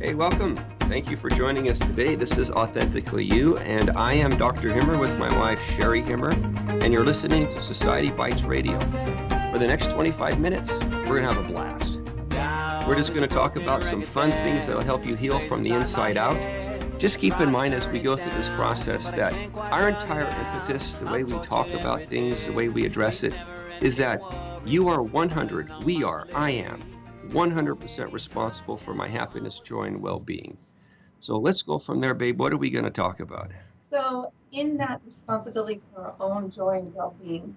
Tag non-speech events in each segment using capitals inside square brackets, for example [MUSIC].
Hey, welcome. Thank you for joining us today. This is Authentically You, and I am Dr. Himmer with my wife, Sherry Himmer, and you're listening to Society Bites Radio. For the next 25 minutes, we're going to have a blast. We're just going to talk about some fun things that'll help you heal from the inside out. Just keep in mind as we go through this process that our entire impetus, the way we talk about things, the way we address it, is that you are 100, we are, I am 100% responsible for my happiness, joy, and well being. So let's go from there, babe. What are we going to talk about? So, in that responsibility for our own joy and well being,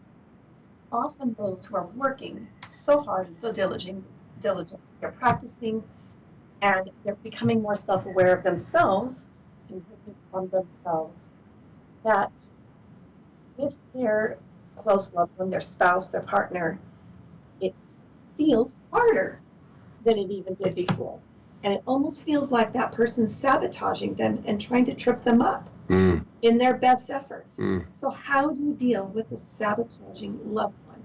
often those who are working so hard and so diligent, diligent, they're practicing and they're becoming more self aware of themselves and on themselves that with their close loved one, their spouse, their partner, it feels harder than it even did before. And it almost feels like that person's sabotaging them and trying to trip them up Mm, in their best efforts. mm. So, how do you deal with a sabotaging loved one?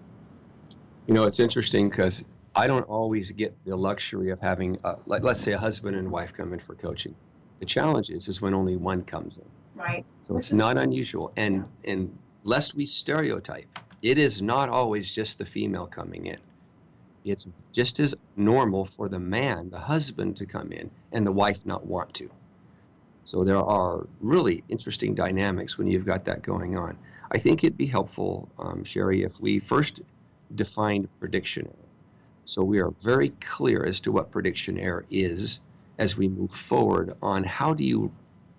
You know, it's interesting because I don't always get the luxury of having, uh, like, let's say, a husband and wife come in for coaching. The challenge is, is when only one comes in. Right. So Which it's not unusual. And and lest we stereotype, it is not always just the female coming in. It's just as normal for the man, the husband, to come in and the wife not want to. So there are really interesting dynamics when you've got that going on. I think it'd be helpful, um, Sherry, if we first defined prediction error. So we are very clear as to what prediction error is as we move forward on how do you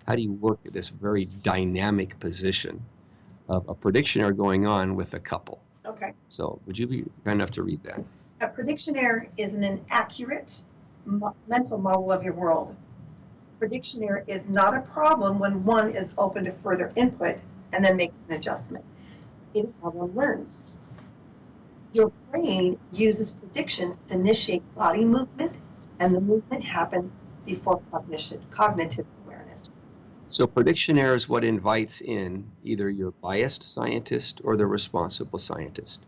how do you work at this very dynamic position of a prediction error going on with a couple? Okay. So would you be kind enough to read that? A prediction error is an inaccurate mental model of your world. Prediction error is not a problem when one is open to further input and then makes an adjustment. It is how one learns. Your brain uses predictions to initiate body movement, and the movement happens before cognition, cognitive awareness. So prediction error is what invites in either your biased scientist or the responsible scientist.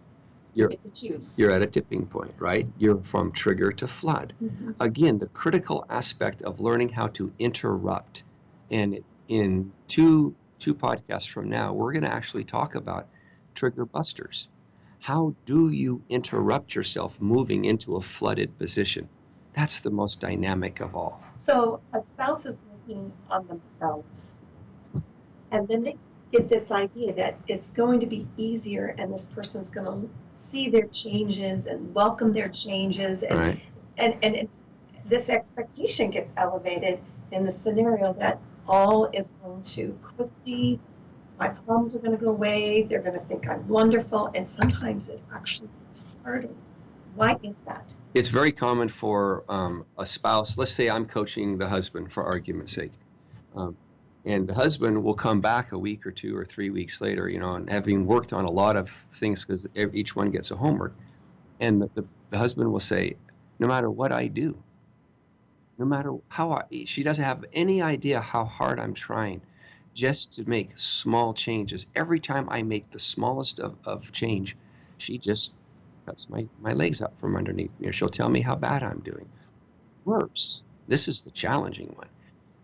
You're Get to choose. you're at a tipping point, right? You're from trigger to flood. Mhm. again, the critical aspect of learning how to interrupt. And in two two podcasts from now, we're going to actually talk about trigger busters. How do you interrupt yourself moving into a flooded position? That's the most dynamic of all. So a spouse is working on themselves. And then they get this idea that it's going to be easier and this person's going to see their changes and welcome their changes. And, Right? and, and it's, this expectation gets elevated in the scenario that all is going to quickly, my problems are going to go away, they're going to think I'm wonderful, and sometimes it actually gets harder. Why is that? It's very common for um, a spouse. Let's say I'm coaching the husband for argument's sake. Um, and the husband will come back a week or two or three weeks later, you know, and having worked on a lot of things because each one gets a homework. And the, the, the husband will say, no matter what I do, no matter how I, she doesn't have any idea how hard I'm trying just to make small changes. Every time I make the smallest of, of change, she just cuts my, my legs out from underneath me, or she'll tell me how bad I'm doing. Worse, this is the challenging one.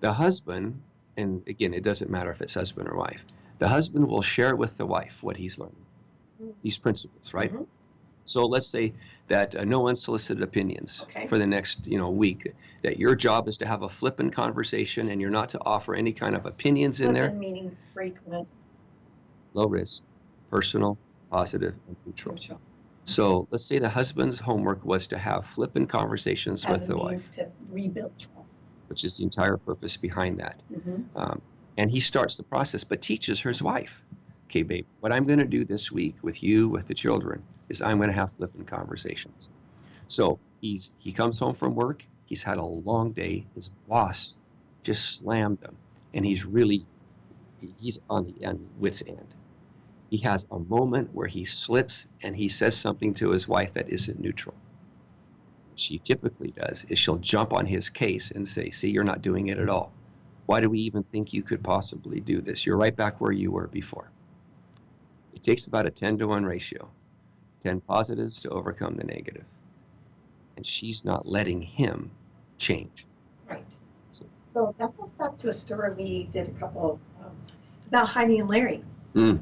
The husband, and again, it doesn't matter if it's husband or wife, the husband will share with the wife what he's learning, these principles, right? Mhm. So let's say that uh, no unsolicited opinions Okay. for the next you know week. That your job is to have a flippant conversation and you're not to offer any kind of opinions in there. Meaning frequent, Low risk, personal, positive, and neutral. neutral. So let's say the husband's homework was to have flippant conversations As with the wife, to rebuild. Which is the entire purpose behind that. Mhm. Um, and he starts the process, but teaches his wife, okay, babe, what I'm going to do this week with you, with the children, is I'm going to have flippant conversations. So he's he comes home from work. He's had a long day. His boss just slammed him, and he's really he's on the end, wit's end. He has a moment where he slips and he says something to his wife that isn't neutral. She typically does is she'll jump on his case and say, "See, you're not doing it at all." Why do we even think you could possibly do this? You're right back where you were before. It takes about a 10 to 1 ratio 10 positives to overcome the negative. And she's not letting him change. Right. So- So that goes back to a story we did a couple of, about Heidi and Larry. Mm.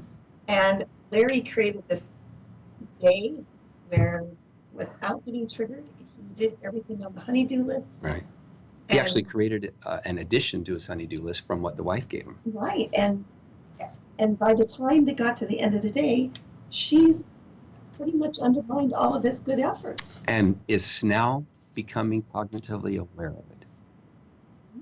And Larry created this day where, without getting triggered, did everything on the honey-do list. Right. He actually created uh, an addition to his honey-do list from what the wife gave him. Right, and and by the time they got to the end of the day, she's pretty much undermined all of his good efforts. And is now becoming cognitively aware of it.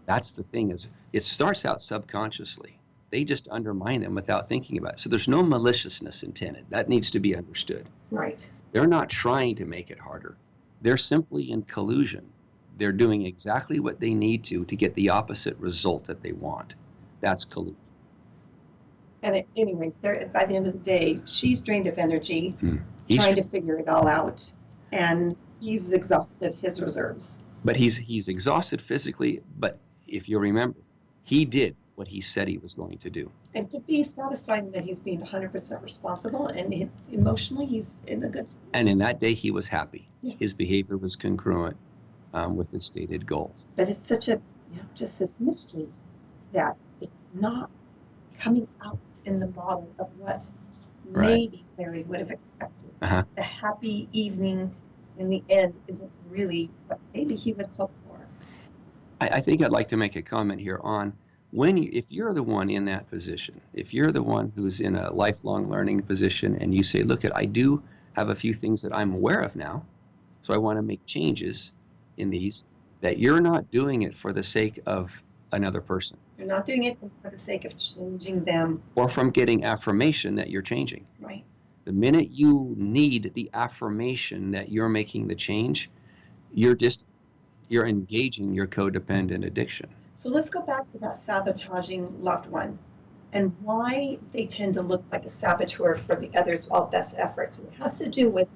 That's the thing is it starts out subconsciously. They just undermine them without thinking about it. So there's no maliciousness intended. That needs to be understood. Right. They're not trying to make it harder. They're simply in collusion. They're doing exactly what they need to to get the opposite result that they want. That's collusion. And it, anyways, by the end of the day, she's drained of energy hmm. He's, trying to figure it all out, and he's exhausted his reserves. but he's he's exhausted physically. But if you remember, he did what he said he was going to do. And to be satisfying that he's being 100% responsible, and he, emotionally, he's in a good space. And in that day, he was happy. Yeah. His behavior was congruent um, with his stated goals. but it's such a you know just this mystery that it's not coming out in the model of what Right. maybe Larry would have expected. Uh-huh. The happy evening in the end isn't really what maybe he would hope for. I, I think I'd like to make a comment here on when you, if you're the one in that position, if you're the one who's in a lifelong learning position and you say, look, at I do have a few things that I'm aware of now, so I want to make changes in these, that you're not doing it for the sake of another person You're not doing it for the sake of changing them, or from getting affirmation that you're changing. right? The minute you need the affirmation that you're making the change, you're just you're engaging your codependent addiction. So let's go back to that sabotaging loved one and why they tend to look like a saboteur for the others' all best efforts. And it has to do with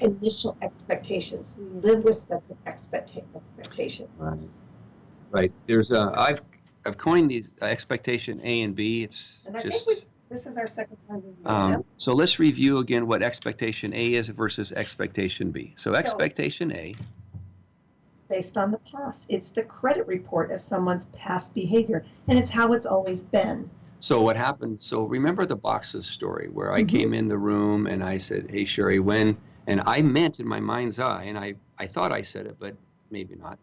initial expectations. We live with sets of expecta- expectations. Right. Right. There's a I've I've coined these uh, expectation A and B. It's And I just think we this is our second time reviewing um, them. so let's review again what expectation A is versus expectation B. So So- expectation A, based on the past. It's the credit report of someone's past behavior, and it's how it's always been. so what happened? So remember the boxes story where I Mhm. came in the room and I said, "Hey Sherry, when?" And I meant in my mind's eye, and I I thought I said it, but maybe not.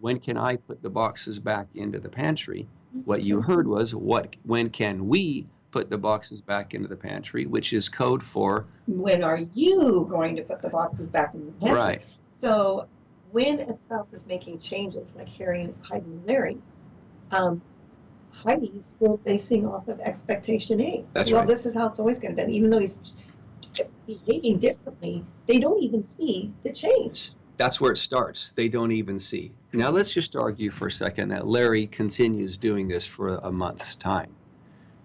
When can I put the boxes back into the pantry? What you heard was what when can we put the boxes back into the pantry, which is code for When are you going to put the boxes back in the pantry? right. So when a spouse is making changes, like Harry, and Heidi, and Larry, um, Heidi is still basing off of expectation A. That's well, right. this is how it's always going to be. Even though he's behaving differently, they don't even see the change. That's where it starts. They don't even see. Now let's just argue for a second that Larry continues doing this for a month's time.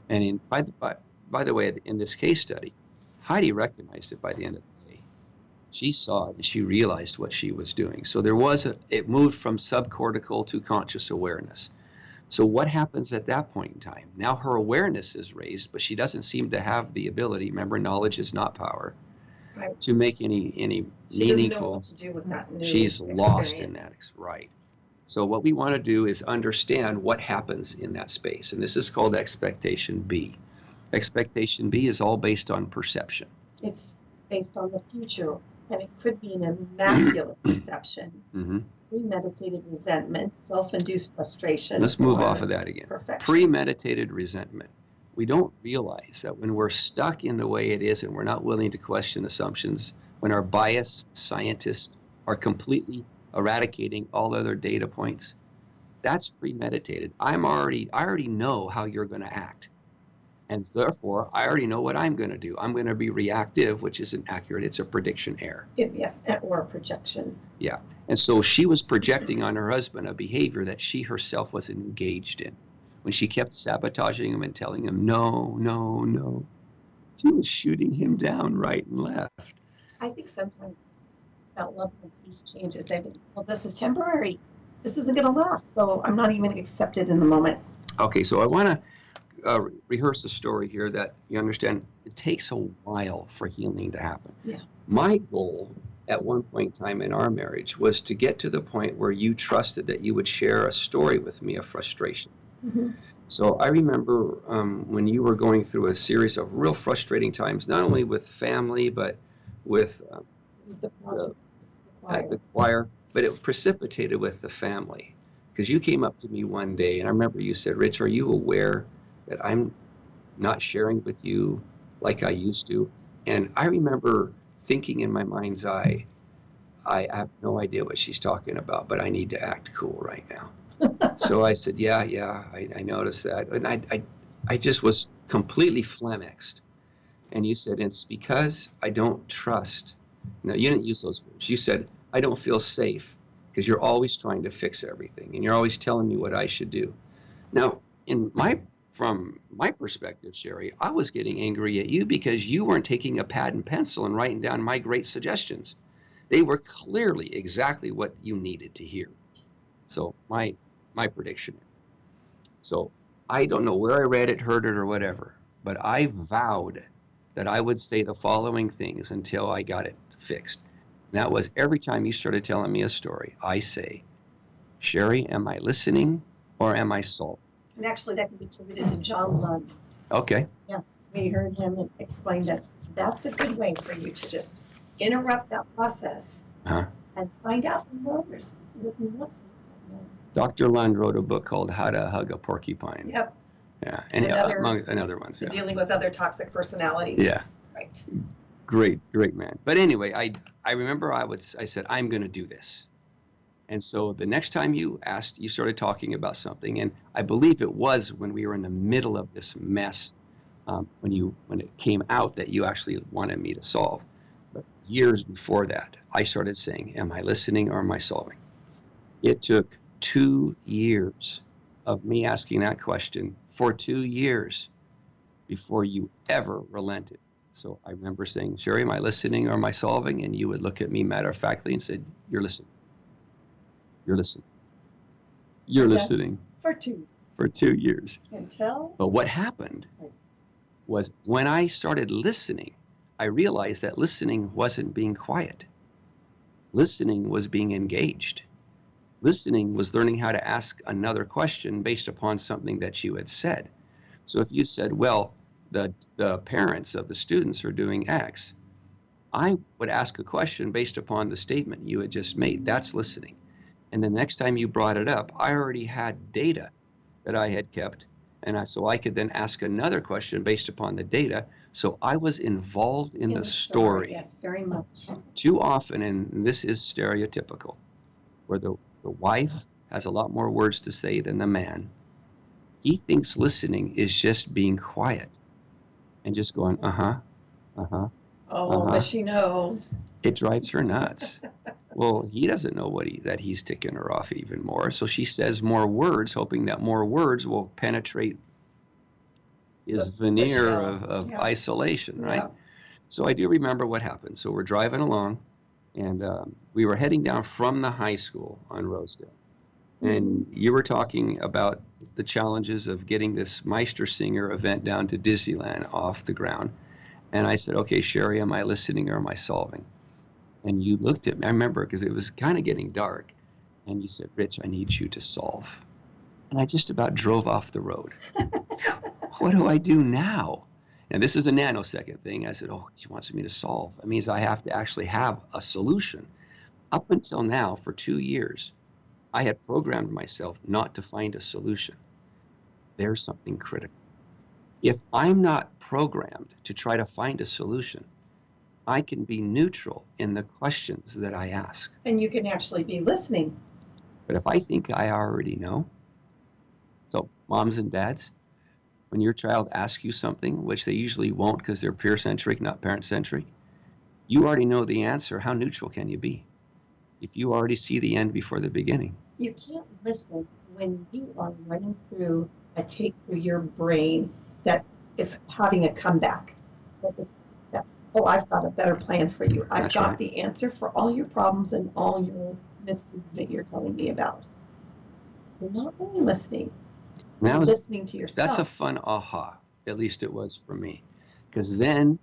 And in, by, the, by, by the way, in this case study, Heidi recognized it by the end of the day. She saw it and she realized what she was doing. So there was a, it moved from subcortical to conscious awareness. So what happens at that point in time? Now her awareness is raised, but she doesn't seem to have the ability. Remember, knowledge is not power. Right. To make any any She meaningful what to do with that new she's lost in that right so what we want to do is understand what happens in that space and this is called expectation b expectation b is all based on perception It's based on the future, and it could be an immaculate [CLEARS THROAT] perception, hmm premeditated resentment, self-induced frustration. Let's move off of that again. Perfection. Premeditated resentment. We don't realize that when we're stuck in the way it is and we're not willing to question assumptions, when our bias scientists are completely eradicating all other data points, that's premeditated. I'm already, I already know how you're going to act. And therefore, I already know what I'm going to do. I'm going to be reactive, which isn't accurate. It's a prediction error. Yes, or projection. Yeah. And so she was projecting on her husband a behavior that she herself was engaged in. When she kept sabotaging him and telling him, no, no, no, she was shooting him down right and left. I think sometimes that love one sees changes. They think, well, this is temporary. This isn't going to last. So I'm not even going to accept it in the moment. Okay, so I want to uh, rehearse a story here that you understand it takes a while for healing to happen. Yeah. My goal at one point in time in our marriage was to get to the point where you trusted that you would share a story with me of frustration. Mhm. So I remember um, when you were going through a series of real frustrating times, not only with family, but with uh, The at required. the choir, but it precipitated with the family. Because you came up to me one day, and I remember you said, Rich, are you aware that I'm not sharing with you like I used to? And I remember thinking in my mind's eye, I have no idea what she's talking about, but I need to act cool right now. [LAUGHS] so I said, Yeah, yeah, I, I noticed that. And I, I, I just was completely flummoxed. And you said, It's because I don't trust. No, you didn't use those words. You said, I don't feel safe because you're always trying to fix everything and you're always telling me what I should do. Now, in my from my perspective, Sherry, I was getting angry at you because you weren't taking a pad and pencil and writing down my great suggestions. They were clearly exactly what you needed to hear. So my my prediction. So I don't know where I read it, heard it, or whatever, but I vowed that I would say the following things until I got it fixed. And that was every time you started telling me a story, I say, Sherry, am I listening or am I solving? And actually, that can be attributed to John Lund. Okay. Yes, we heard him explain that that's a good way for you to just interrupt that process Uh-huh. and find out from the others what you want. Dr. Lund wrote a book called How to Hug a Porcupine. Yep, Yeah. And Another- among and other ones. Yeah. dealing with other toxic personalities. Yeah. Right. Great, great man. But anyway, I I remember I would I said I'm going to do this. And so the next time you asked, you started talking about something, and I believe it was when we were in the middle of this mess, um, when you when it came out that you actually wanted me to solve. But years before that, I started saying, "Am I listening or am I solving?" It took two years of me asking that question for two years before you ever relented. So I remember saying, Sherry, am I listening or am I solving? And you would look at me matter of factly and said, You're listening. You're listening. You're Okay. listening For two. for two years. Until. But what happened was when I started listening, I realized that listening wasn't being quiet. Listening was being engaged. Listening was learning how to ask another question based upon something that you had said. So if you said, well, the, the parents of the students are doing X, I would ask a question based upon the statement you had just made. That's listening. And the next time you brought it up, I already had data that I had kept and I, so I could then ask another question based upon the data. So I was involved in, the, story. Yes, very much. Too often, and this is stereotypical, where the, the wife has a lot more words to say than the man. He thinks listening is just being quiet and just going, uh huh, uh huh. Oh, Uh-huh. but she knows. It drives her nuts. well, he doesn't know what he that he's ticking her off even more. So she says more words, hoping that more words will penetrate his The- the veneer shell. of, of Yeah. isolation, right? Yeah. So I do remember what happened. So we're driving along, and um, we were heading down from the high school on Rosedale. And you were talking about the challenges of getting this Meister Singer event down to Disneyland off the ground. And I said, okay, Sherry, am I listening or am I solving? And you looked at me, I remember because it was kind of getting dark. And you said, Rich, I need you to solve. And I just about drove off the road. [LAUGHS] what do I do now? Now, this is a nanosecond thing. I said, oh, she wants me to solve. It means I have to actually have a solution. Up until now, for two years, I had programmed myself not to find a solution. There's something critical. If I'm not programmed to try to find a solution, I can be neutral in the questions that I ask. And you can actually be listening. But if I think I already know, so moms and dads, when your child asks you something, which they usually won't because they're peer centric, not parent centric, you already know the answer. How neutral can you be? If you already see the end before the beginning. You can't listen when you are running through a tape through your brain that is having a comeback. That is that's oh I've got a better plan for you. I've That's got right. the answer for all your problems and all your misdeeds that you're telling me about. You're not really listening. That You're was listening to yourself. That's a fun aha. At least it was for me. Because then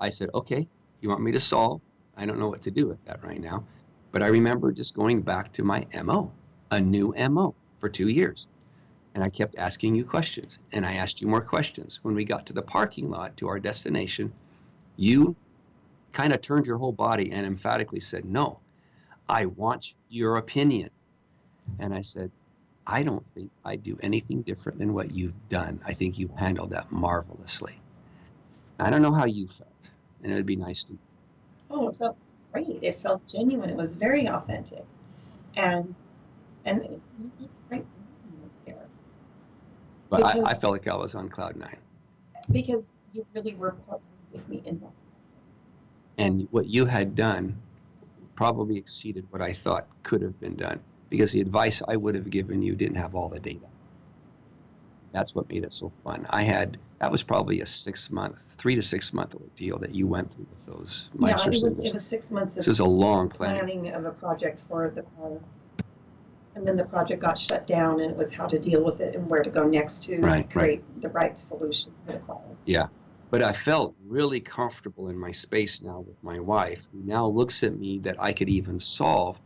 I said, okay, you want me to solve? I don't know what to do with that right now. But I remember just going back to my MO, a new MO for two years. And I kept asking you questions. And I asked you more questions. When we got to the parking lot to our destination, you kind of turned your whole body and emphatically said, no, I want your opinion. And I said, I don't think I'd do anything different than what you've done. I think you handled that marvelously. I don't know how you felt, and it would be nice to. Oh, it felt great. It felt genuine. It was very authentic, and and it's great But I, I felt like I was on cloud nine, because you really were partnering with me in that. and what you had done probably exceeded what I thought could have been done because the advice I would have given you didn't have all the data. That's what made it so fun. I had that was probably a six month, three to six month ordeal that you went through with those Yeah, it was it was six months This of is a long plan. planning of a project for the choir, and then the project got shut down, and it was how to deal with it and where to go next to Right, right. create the right solution for the choir. But I felt really comfortable in my space now with my wife, who now looks at me that I could even solve,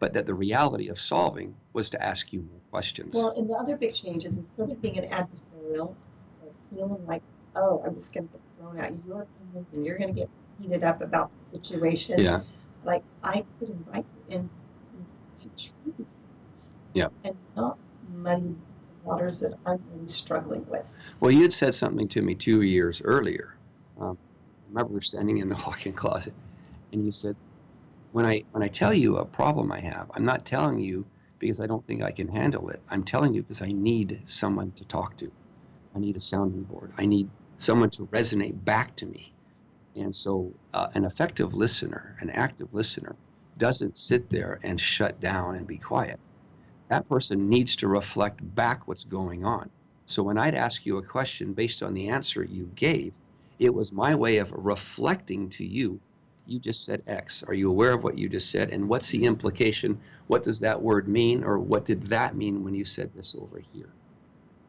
but that the reality of solving was to ask you more questions. Well, and the other big change is instead of being an adversarial, feeling like, oh, I'm just going to get thrown out your opinions and you're going to get heated up about the situation. yeah, Like I could invite you into to truth. Yeah. And not muddy waters that I'm really struggling with. well, you had said something to me two years earlier. Um, I remember standing in the [LAUGHS] walk-in closet, and you said, "When I when I tell you a problem I have, I'm not telling you because I don't think I can handle it. I'm telling you because I need someone to talk to. I need a sounding board. I need someone to resonate back to me. And so, uh, an effective listener, an active listener, doesn't sit there and shut down and be quiet. That person needs to reflect back what's going on. So, when I'd ask you a question based on the answer you gave, it was my way of reflecting to you. You just said X. Are you aware of what you just said? And what's the implication? What does that word mean? Or what did that mean when you said this over here?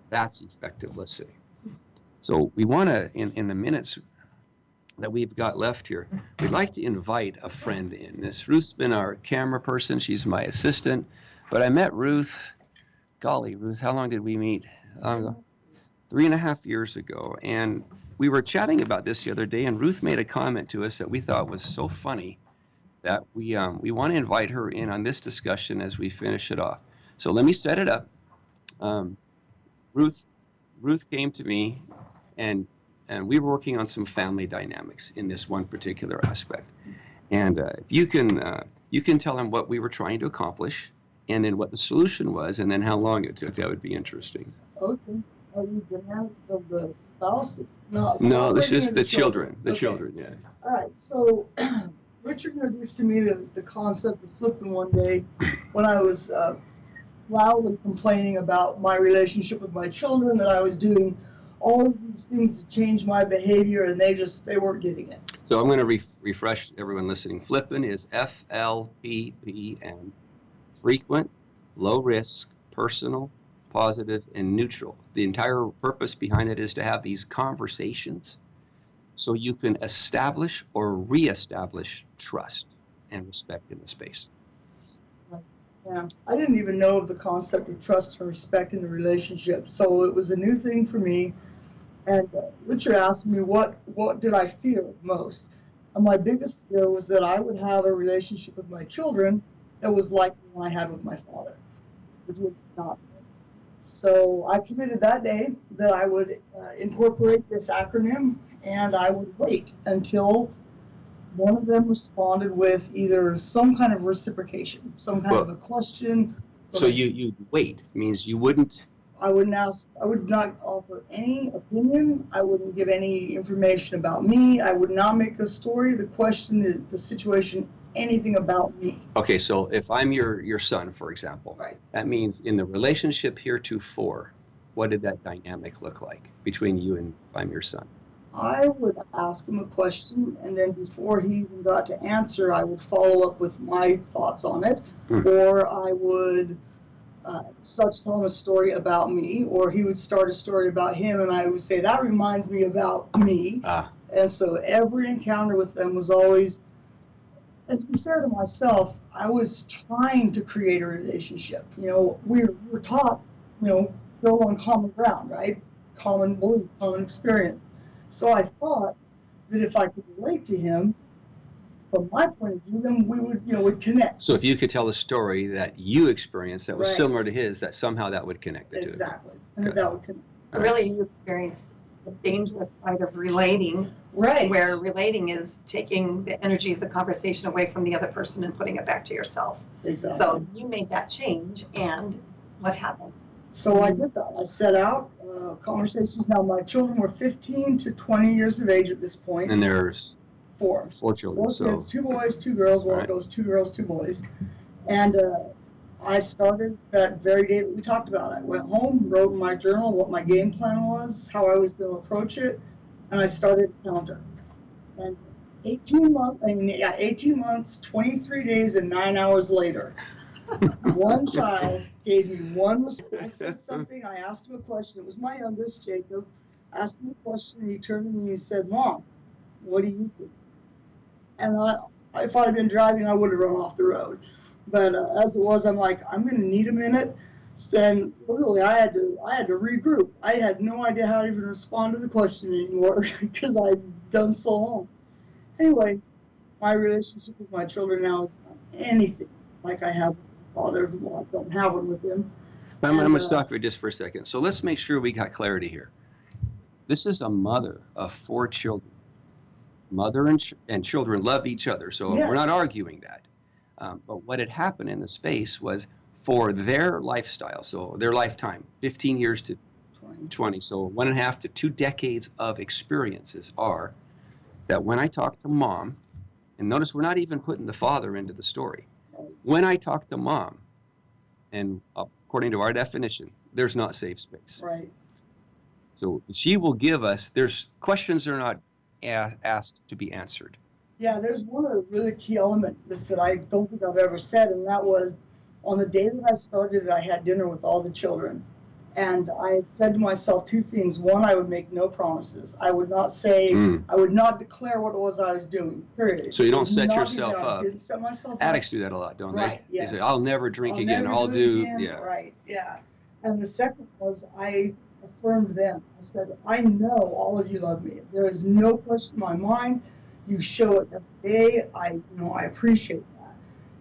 That's effective listening. So we want to, in, in the minutes that we've got left here, we'd like to invite a friend in. This Ruth's been our camera person. She's my assistant. But I met Ruth, golly, Ruth, how long did we meet? Um, three and a half years ago. And we were chatting about this the other day, and Ruth made a comment to us that we thought was so funny that we, um, we want to invite her in on this discussion as we finish it off. So let me set it up. Um, Ruth, Ruth came to me, and and we were working on some family dynamics in this one particular aspect. And uh, if you can, uh, you can tell them what we were trying to accomplish, and then what the solution was, and then how long it took. That would be interesting. Okay. Are we dynamics of the spouses? No. No, it's just working the with children. The Okay. children, yeah. All right. So [CLEARS THROAT] Richard introduced to me the, the concept of flipping one day when I was uh, loudly complaining about my relationship with my children that I was doing all of these things to change my behavior and they just they weren't getting it. So I'm going to re- refresh everyone listening. Flippin is F L P P N, frequent, low risk, personal, positive, and neutral. The entire purpose behind it is to have these conversations so you can establish or reestablish trust and respect in the space. Yeah. I didn't even know of the concept of trust and respect in the relationship. So it was a new thing for me. And uh, Richard asked me what what did I fear most, and my biggest fear was that I would have a relationship with my children that was like the one I had with my father, which was not. So I committed that day that I would uh, incorporate this acronym and I would wait until one of them responded with either some kind of reciprocation, some kind of a question. So you, you wait, means you wouldn't, I wouldn't ask, I would not offer any opinion. I wouldn't give any information about me. I would not make the story, the question, the, the situation, anything about me. okay, so if I'm your, your son, for example. Right. That means in the relationship heretofore, what did that dynamic look like between you and if I'm your son? I would ask him a question, and then before he even got to answer, I would follow up with my thoughts on it, Hmm. or I would uh, start telling a story about me, or he would start a story about him, and I would say that reminds me about me. Ah, And so every encounter with them was always, and to be fair to myself, I was trying to create a relationship. You know, we were, we were taught, you know, build on common ground, right? Common belief, common experience. So I thought that if I could relate to him, from my point of view, then we would, you know, would connect. so if you could tell a story that you experienced that was Right. similar to his, that somehow that would connect the two. you. Exactly. And that, that would connect. So really, you experienced the dangerous side of relating, Right. where relating is taking the energy of the conversation away from the other person and putting it back to yourself. Exactly. So you made that change, and what happened? So I did that. I set out uh, conversations. Now my children were 15 to 20 years of age at this point. And there's four. four children, Four so. two boys, two girls. Well, Right. it goes two girls, two boys. And uh, I started that very day that we talked about. I went home, wrote in my journal what my game plan was, how I was going to approach it, and I started a calendar. And 18 months, I mean, yeah, 18 months, 23 days, and nine hours later, [LAUGHS] one child gave me one. I said [LAUGHS] something. I asked him a question. It was my youngest, Jacob. Asked him a question, and he turned to me and he said, "Mom, what do you think?" And I, if I'd been driving, I would have run off the road. But uh, as it was, I'm like, I'm going to need a minute. Then literally, I had to, I had to regroup. I had no idea how to even respond to the question anymore [LAUGHS] because I'd done so long. Anyway, my relationship with my children now is not anything like I have with my father. Well, I don't have one with him. I'm, I'm gonna uh, stop you just for a second. So let's make sure we got clarity here. This is a mother of four children. Mother and, ch- and children love each other, so we're not arguing that. Um, but what had happened in the space was for their lifestyle, so their lifetime, 15 years to 20. 20, so one and a half to two decades of experiences are that when I talk to mom, and notice we're not even putting the father into the story. When I talk to mom, and according to our definition, there's not safe space. Right. So she will give us, there's questions that are not a- asked to be answered. Yeah, there's one other really key element that I don't think I've ever said, and that was on the day that I started it, I had dinner with all the children. And I had said to myself two things. One, I would make no promises. I would not say, Mm. I would not declare what it was I was doing, period. So you don't set not yourself. Up. didn't set myself up. Addicts do that a lot, don't Right, they? yes. They say, I'll never drink I'll again, never I'll do, again. yeah. Right, yeah. And the second was I affirmed them. I said, I know all of you love me. There is no question in my mind. You show it every day. I, you know, I appreciate that.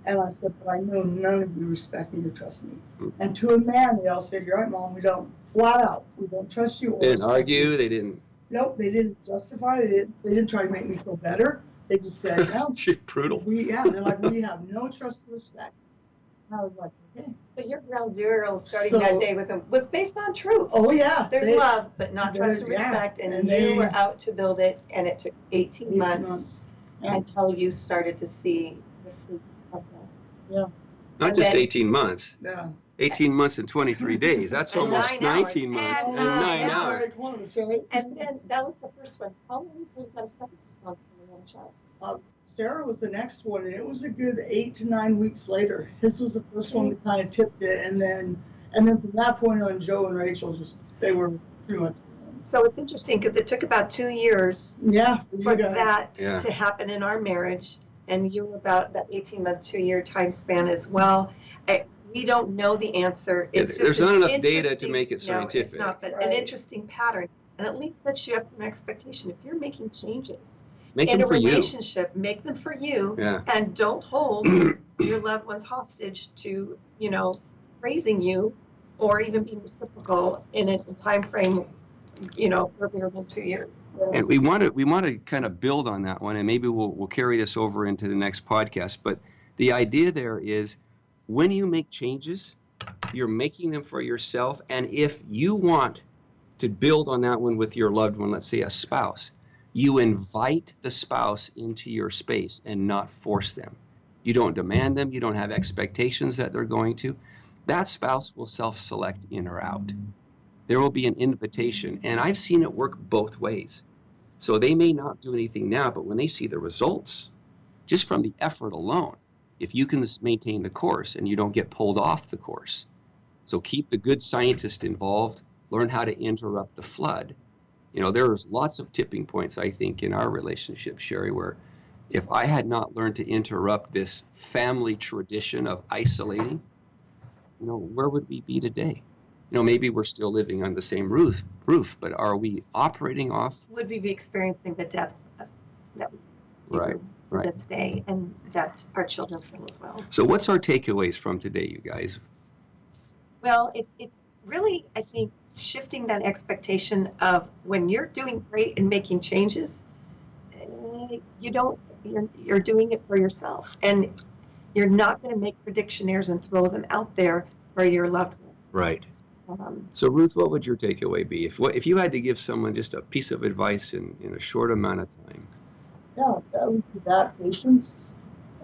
And I said, but I know none of you respect me or trust me. Mm. And to a man, they all said, you're right, mom, we don't. Flat out, we don't trust you. or They didn't argue, you." they didn't, Nope, they didn't justify it. They didn't, they didn't try to make me feel better. They just said, [LAUGHS] no, Shit, brutal. we, yeah, they're like, we have no trust or respect. And I was like. So your ground zero starting So- that day with him was based on truth. Oh, yeah. There's they- love, but not trust and there- yeah, respect, and, and you were out to build it, and it took 18, 18 months, months. Yeah. until you started to see the fruits of that. Yeah, not And just then- 18 months, Yeah. 18 months and 23 days. That's And almost nine hours. 19 months And and nine nine hours. hours. Very close, right? And then that was the first one. How long until you got a second response from another child? Uh, Sarah was the next one, and it was a good eight to nine weeks later. His was the first one that kind of tipped it, and then, and then from that point on, Joe and Rachel just they were pretty much. So it's interesting because it took about two years Yeah, for guys. that Yeah. to happen in our marriage, and you were about that 18 month, two year time span as well. I, we don't know the answer. It's just there's an not enough data to make it No, it's scientific. not, but an interesting pattern. and at least sets you up for an expectation. If you're making changes Make in them a for you. relationship, make them for you, Yeah. and don't hold [CLEARS THROAT] your loved ones hostage to, you know, praising you or even being reciprocal in a time frame, you know, earlier than two years. And we want to we want to kind of build on that one, and maybe we'll we'll carry this over into the next podcast. But the idea there is, when you make changes, you're making them for yourself, and if you want to build on that one with your loved one, let's say a spouse, you invite the spouse into your space and not force them. You don't demand them. You don't have expectations that they're going to. That spouse will self-select in or out there will be an invitation. And I've seen it work both ways. So they may not do anything now, but when they see the results, just from the effort alone, if you can maintain the course and you don't get pulled off the course. So keep the good scientist involved, learn how to interrupt the flood. You know, there's lots of tipping points, I think, in our relationship, Sherry, where if I had not learned to interrupt this family tradition of isolating, you know, where would we be today? You know, maybe we're still living on the same roof, roof, but are we operating off? Would we be experiencing the depth of, that Right, to right. this day and that our children feel as well? So, what's our takeaways from today, you guys? Well, it's it's really I think shifting that expectation of when you're doing great and making changes, you don't you're you're doing it for yourself, and you're not going to make prediction errors and throw them out there for your loved Right. one. Um, So, Ruth, what would your takeaway be if what if you had to give someone just a piece of advice in, in a short amount of time? Yeah, that would be that patience,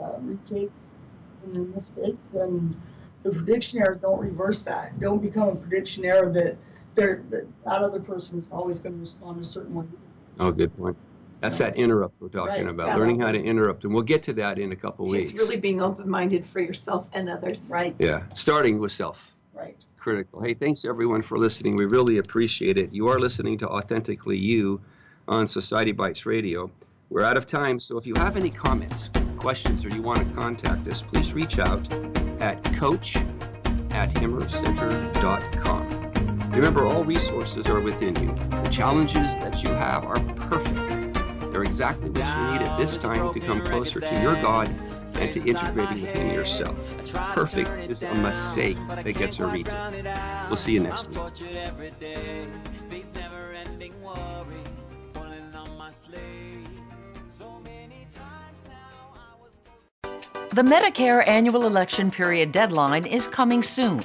uh, retakes from your mistakes, and the prediction error. Don't reverse that. Don't become a prediction error that they're, that that other person's always going to respond a certain way. Oh, good point. That's that interrupt we're talking Right, about, yeah. learning how to interrupt, and we'll get to that in a couple weeks. it's really being open-minded for yourself and others. Right. Yeah, starting with self. Right. critical. Hey, thanks everyone for listening. We really appreciate it. You are listening to Authentically You on Society Bites Radio. We're out of time, so if you have any comments, questions, or you want to contact us, please reach out at coach at himmercenter.com. Remember, all resources are within you. The challenges that you have are perfect. They're exactly what you need at this time to come closer to your God and to integrating within yourself. Perfect is a mistake that gets a retake. We'll see you next week. The Medicare annual election period deadline is coming soon.